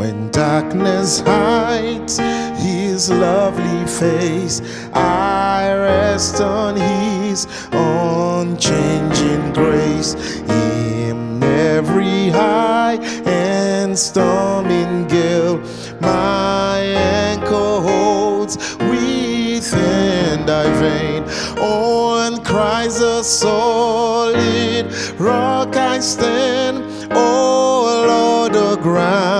When darkness hides his lovely face, I rest on his unchanging grace. In every high and storming gale, my anchor holds within thy vein. On Christ the solid rock I stand. All other ground is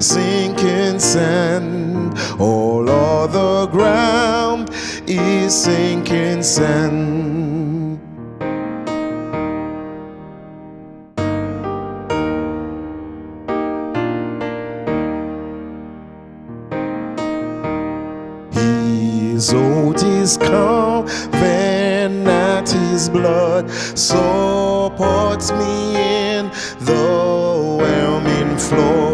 sinking sand. All other ground is sinking sand. His oath is covenant, his blood supports me in the whelming flood.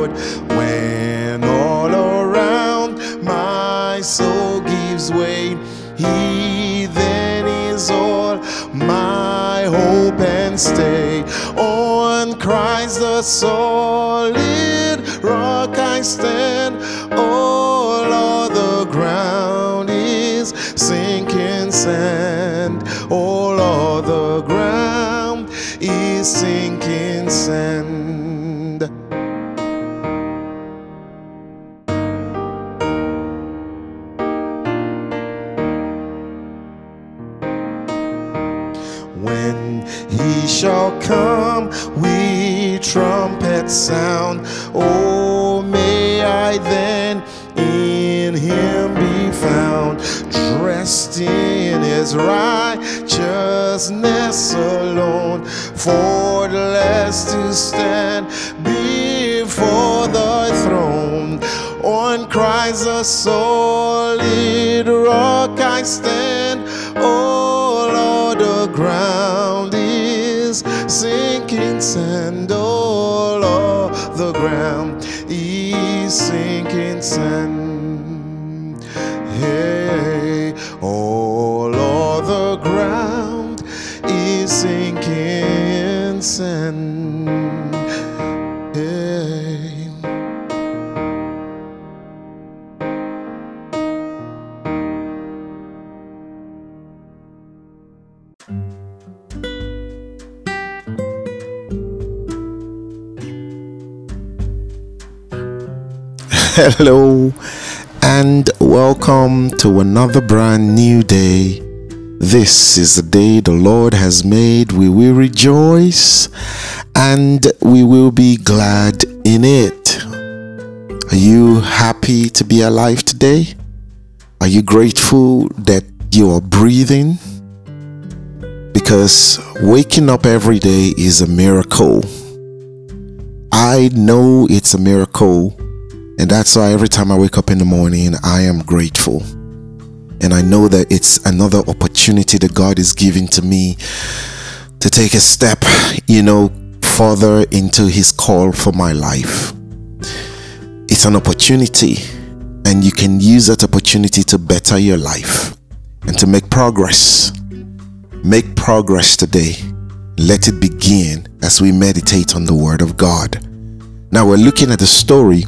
Stay. On Christ the solid rock I stand. All other ground is sinking sand. All other ground is sinking sand. His righteousness alone, for the last to stand before the throne. On Christ the solid rock I stand. Oh, All the ground is sinking sand. Oh, All the ground is sinking sand. Hello, and welcome to another brand new day. This is the day the Lord has made. We will rejoice and we will be glad in it. Are you happy to be alive today? Are you grateful that you are breathing? Because waking up every day is a miracle. I know it's a miracle And that's why every time I wake up in the morning, I am grateful. And I know that it's another opportunity that God is giving to me to take a step, you know, further into His call for my life. It's an opportunity, and you can use that opportunity to better your life and to make progress. Make progress today. Let it begin as we meditate on the Word of God. Now we're looking at the story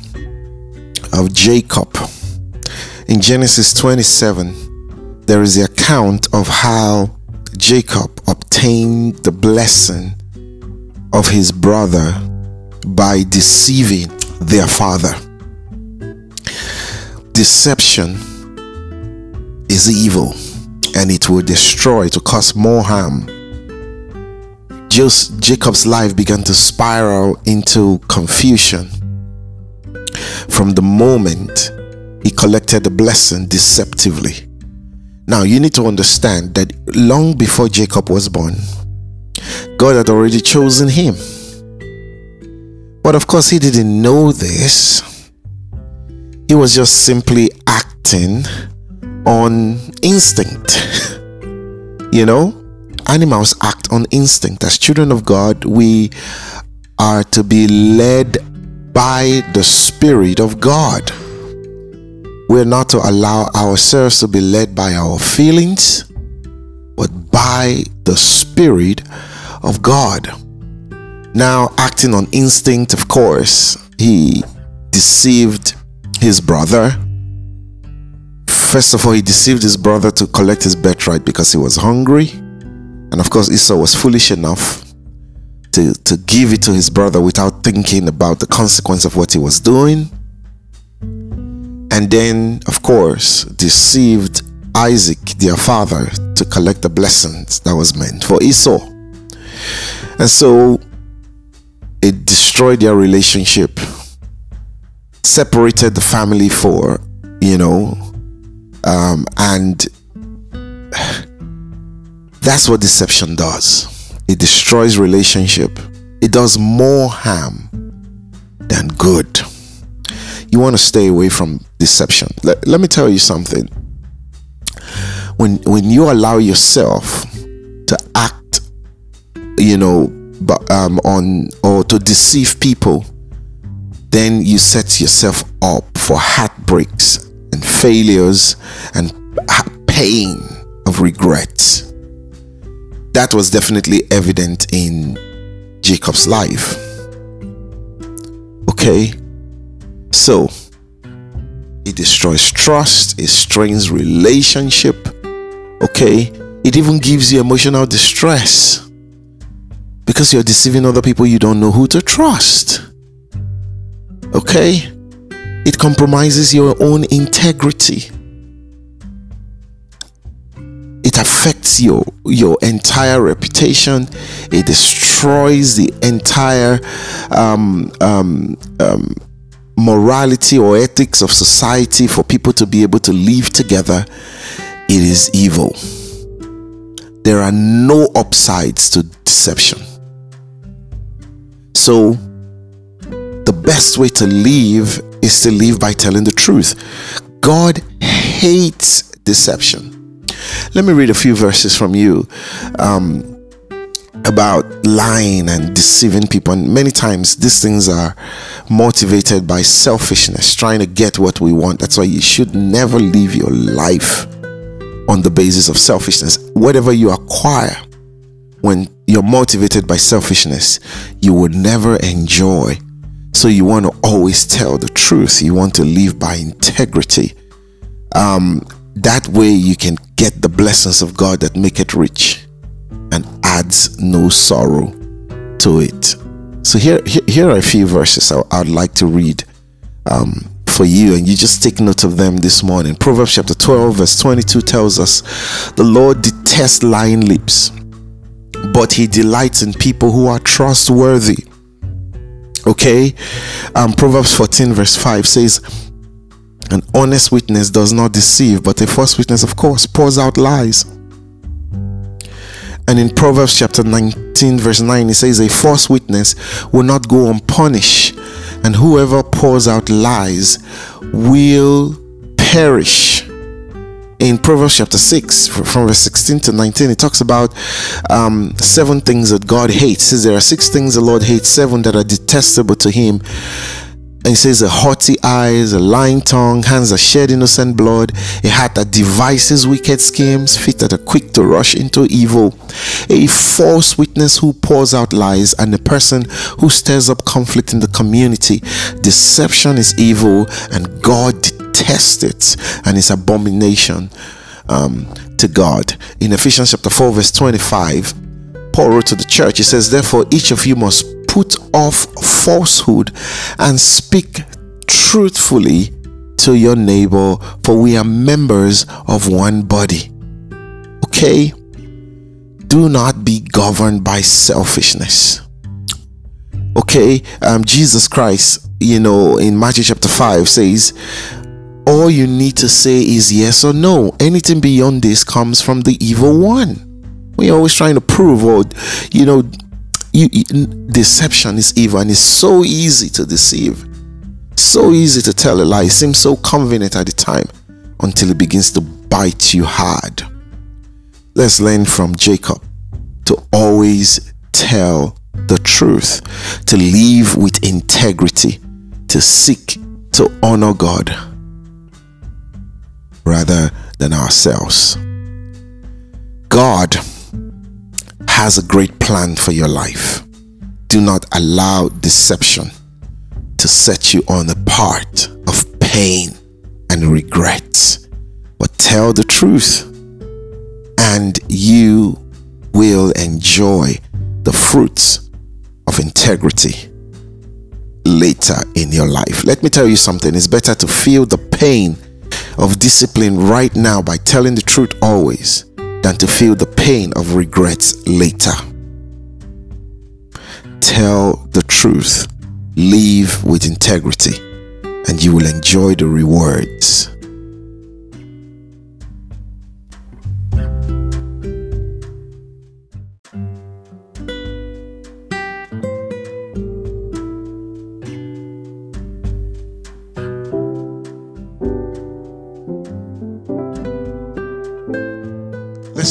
of Jacob. In Genesis 27, there is the account of how Jacob obtained the blessing of his brother by deceiving their father. Deception is evil and it will destroy, to cause more harm. Just Jacob's life began to spiral into confusion from the moment he collected the blessing deceptively. Now, you need to understand that long before Jacob was born, God had already chosen him. But of course, he didn't know this. He was just simply acting on instinct. you know, animals act on instinct. As children of God, we are to be led by the Spirit of God. We're not to allow ourselves to be led by our feelings, but by the Spirit of God. Now, acting on instinct, of course, he deceived his brother. First of all, he deceived his brother to collect his birthright because he was hungry. And of course, Esau was foolish enough to, to give it to his brother without thinking about the consequence of what he was doing. And then, of course, deceived Isaac, their father, to collect the blessings that was meant for Esau. And so it destroyed their relationship, separated the family for, you know, um, and that's what deception does it destroys relationship. It does more harm than good. You want to stay away from deception. Let, let me tell you something. When when you allow yourself to act, you know, but um, on or to deceive people, then you set yourself up for heartbreaks and failures and pain of regrets that was definitely evident in Jacob's life. Okay, so it destroys trust, it strains relationship. Okay, it even gives you emotional distress because you're deceiving other people you don't know who to trust. Okay, it compromises your own integrity it affects your your entire reputation it destroys the entire um, um, um, morality or ethics of society for people to be able to live together it is evil. There are no upsides to deception. So the best way to live is to live by telling the truth. God hates deception. Let me read a few verses from you. Um, about lying and deceiving people. And many times these things are motivated by selfishness, trying to get what we want. That's why you should never live your life on the basis of selfishness. Whatever you acquire when you're motivated by selfishness, you will never enjoy. So you want to always tell the truth. You want to live by integrity. Um, that way you can get the blessings of God that make it rich adds no sorrow to it. So here, here, are a few verses I, would like to read um, for you, and you just take note of them this morning. Proverbs chapter 12, verse 22 tells us, The Lord detests lying lips, but he delights in people who are trustworthy. Okay, um, Proverbs 14, verse 5 says, an honest witness does not deceive, but a false witness, of course, pours out lies. And in Proverbs chapter 19, verse 9, it says, A false witness will not go unpunished, and whoever pours out lies will perish. In Proverbs chapter 6, from verse 16 to 19, it talks about um, seven things that God hates. It says there are six things the Lord hates, seven that are detestable to Him. And says, A haughty eyes, a lying tongue, hands that shed innocent blood, a heart that devises wicked schemes, feet that are quick to rush into evil, a false witness who pours out lies, and a person who stirs up conflict in the community. Deception is evil, and God detests it, and it's abomination um, to God. In Ephesians chapter 4, verse 25, Paul wrote to the church, he says, Therefore, each of you must put off falsehood and speak truthfully to your neighbor, for we are members of one body. Okay? Do not be governed by selfishness. Okay? Um, Jesus Christ, you know, in Matthew chapter 5 says, all you need to say is yes or no. Anything beyond this comes from the evil one. We're always trying to prove or, you know, you, you, deception is evil and it's so easy to deceive. So easy to tell a lie. It seems so convenient at the time until it begins to bite you hard. Let's learn from Jacob to always tell the truth, to live with integrity, to seek to honor God rather than ourselves. God has a great plan for your life. Do not allow deception to set you on the path of pain and regret, but tell the truth, and you will enjoy the fruits of integrity later in your life. Let me tell you something it's better to feel the pain of discipline right now by telling the truth always than to feel the pain of regrets later. Tell the truth, live with integrity, and you will enjoy the rewards.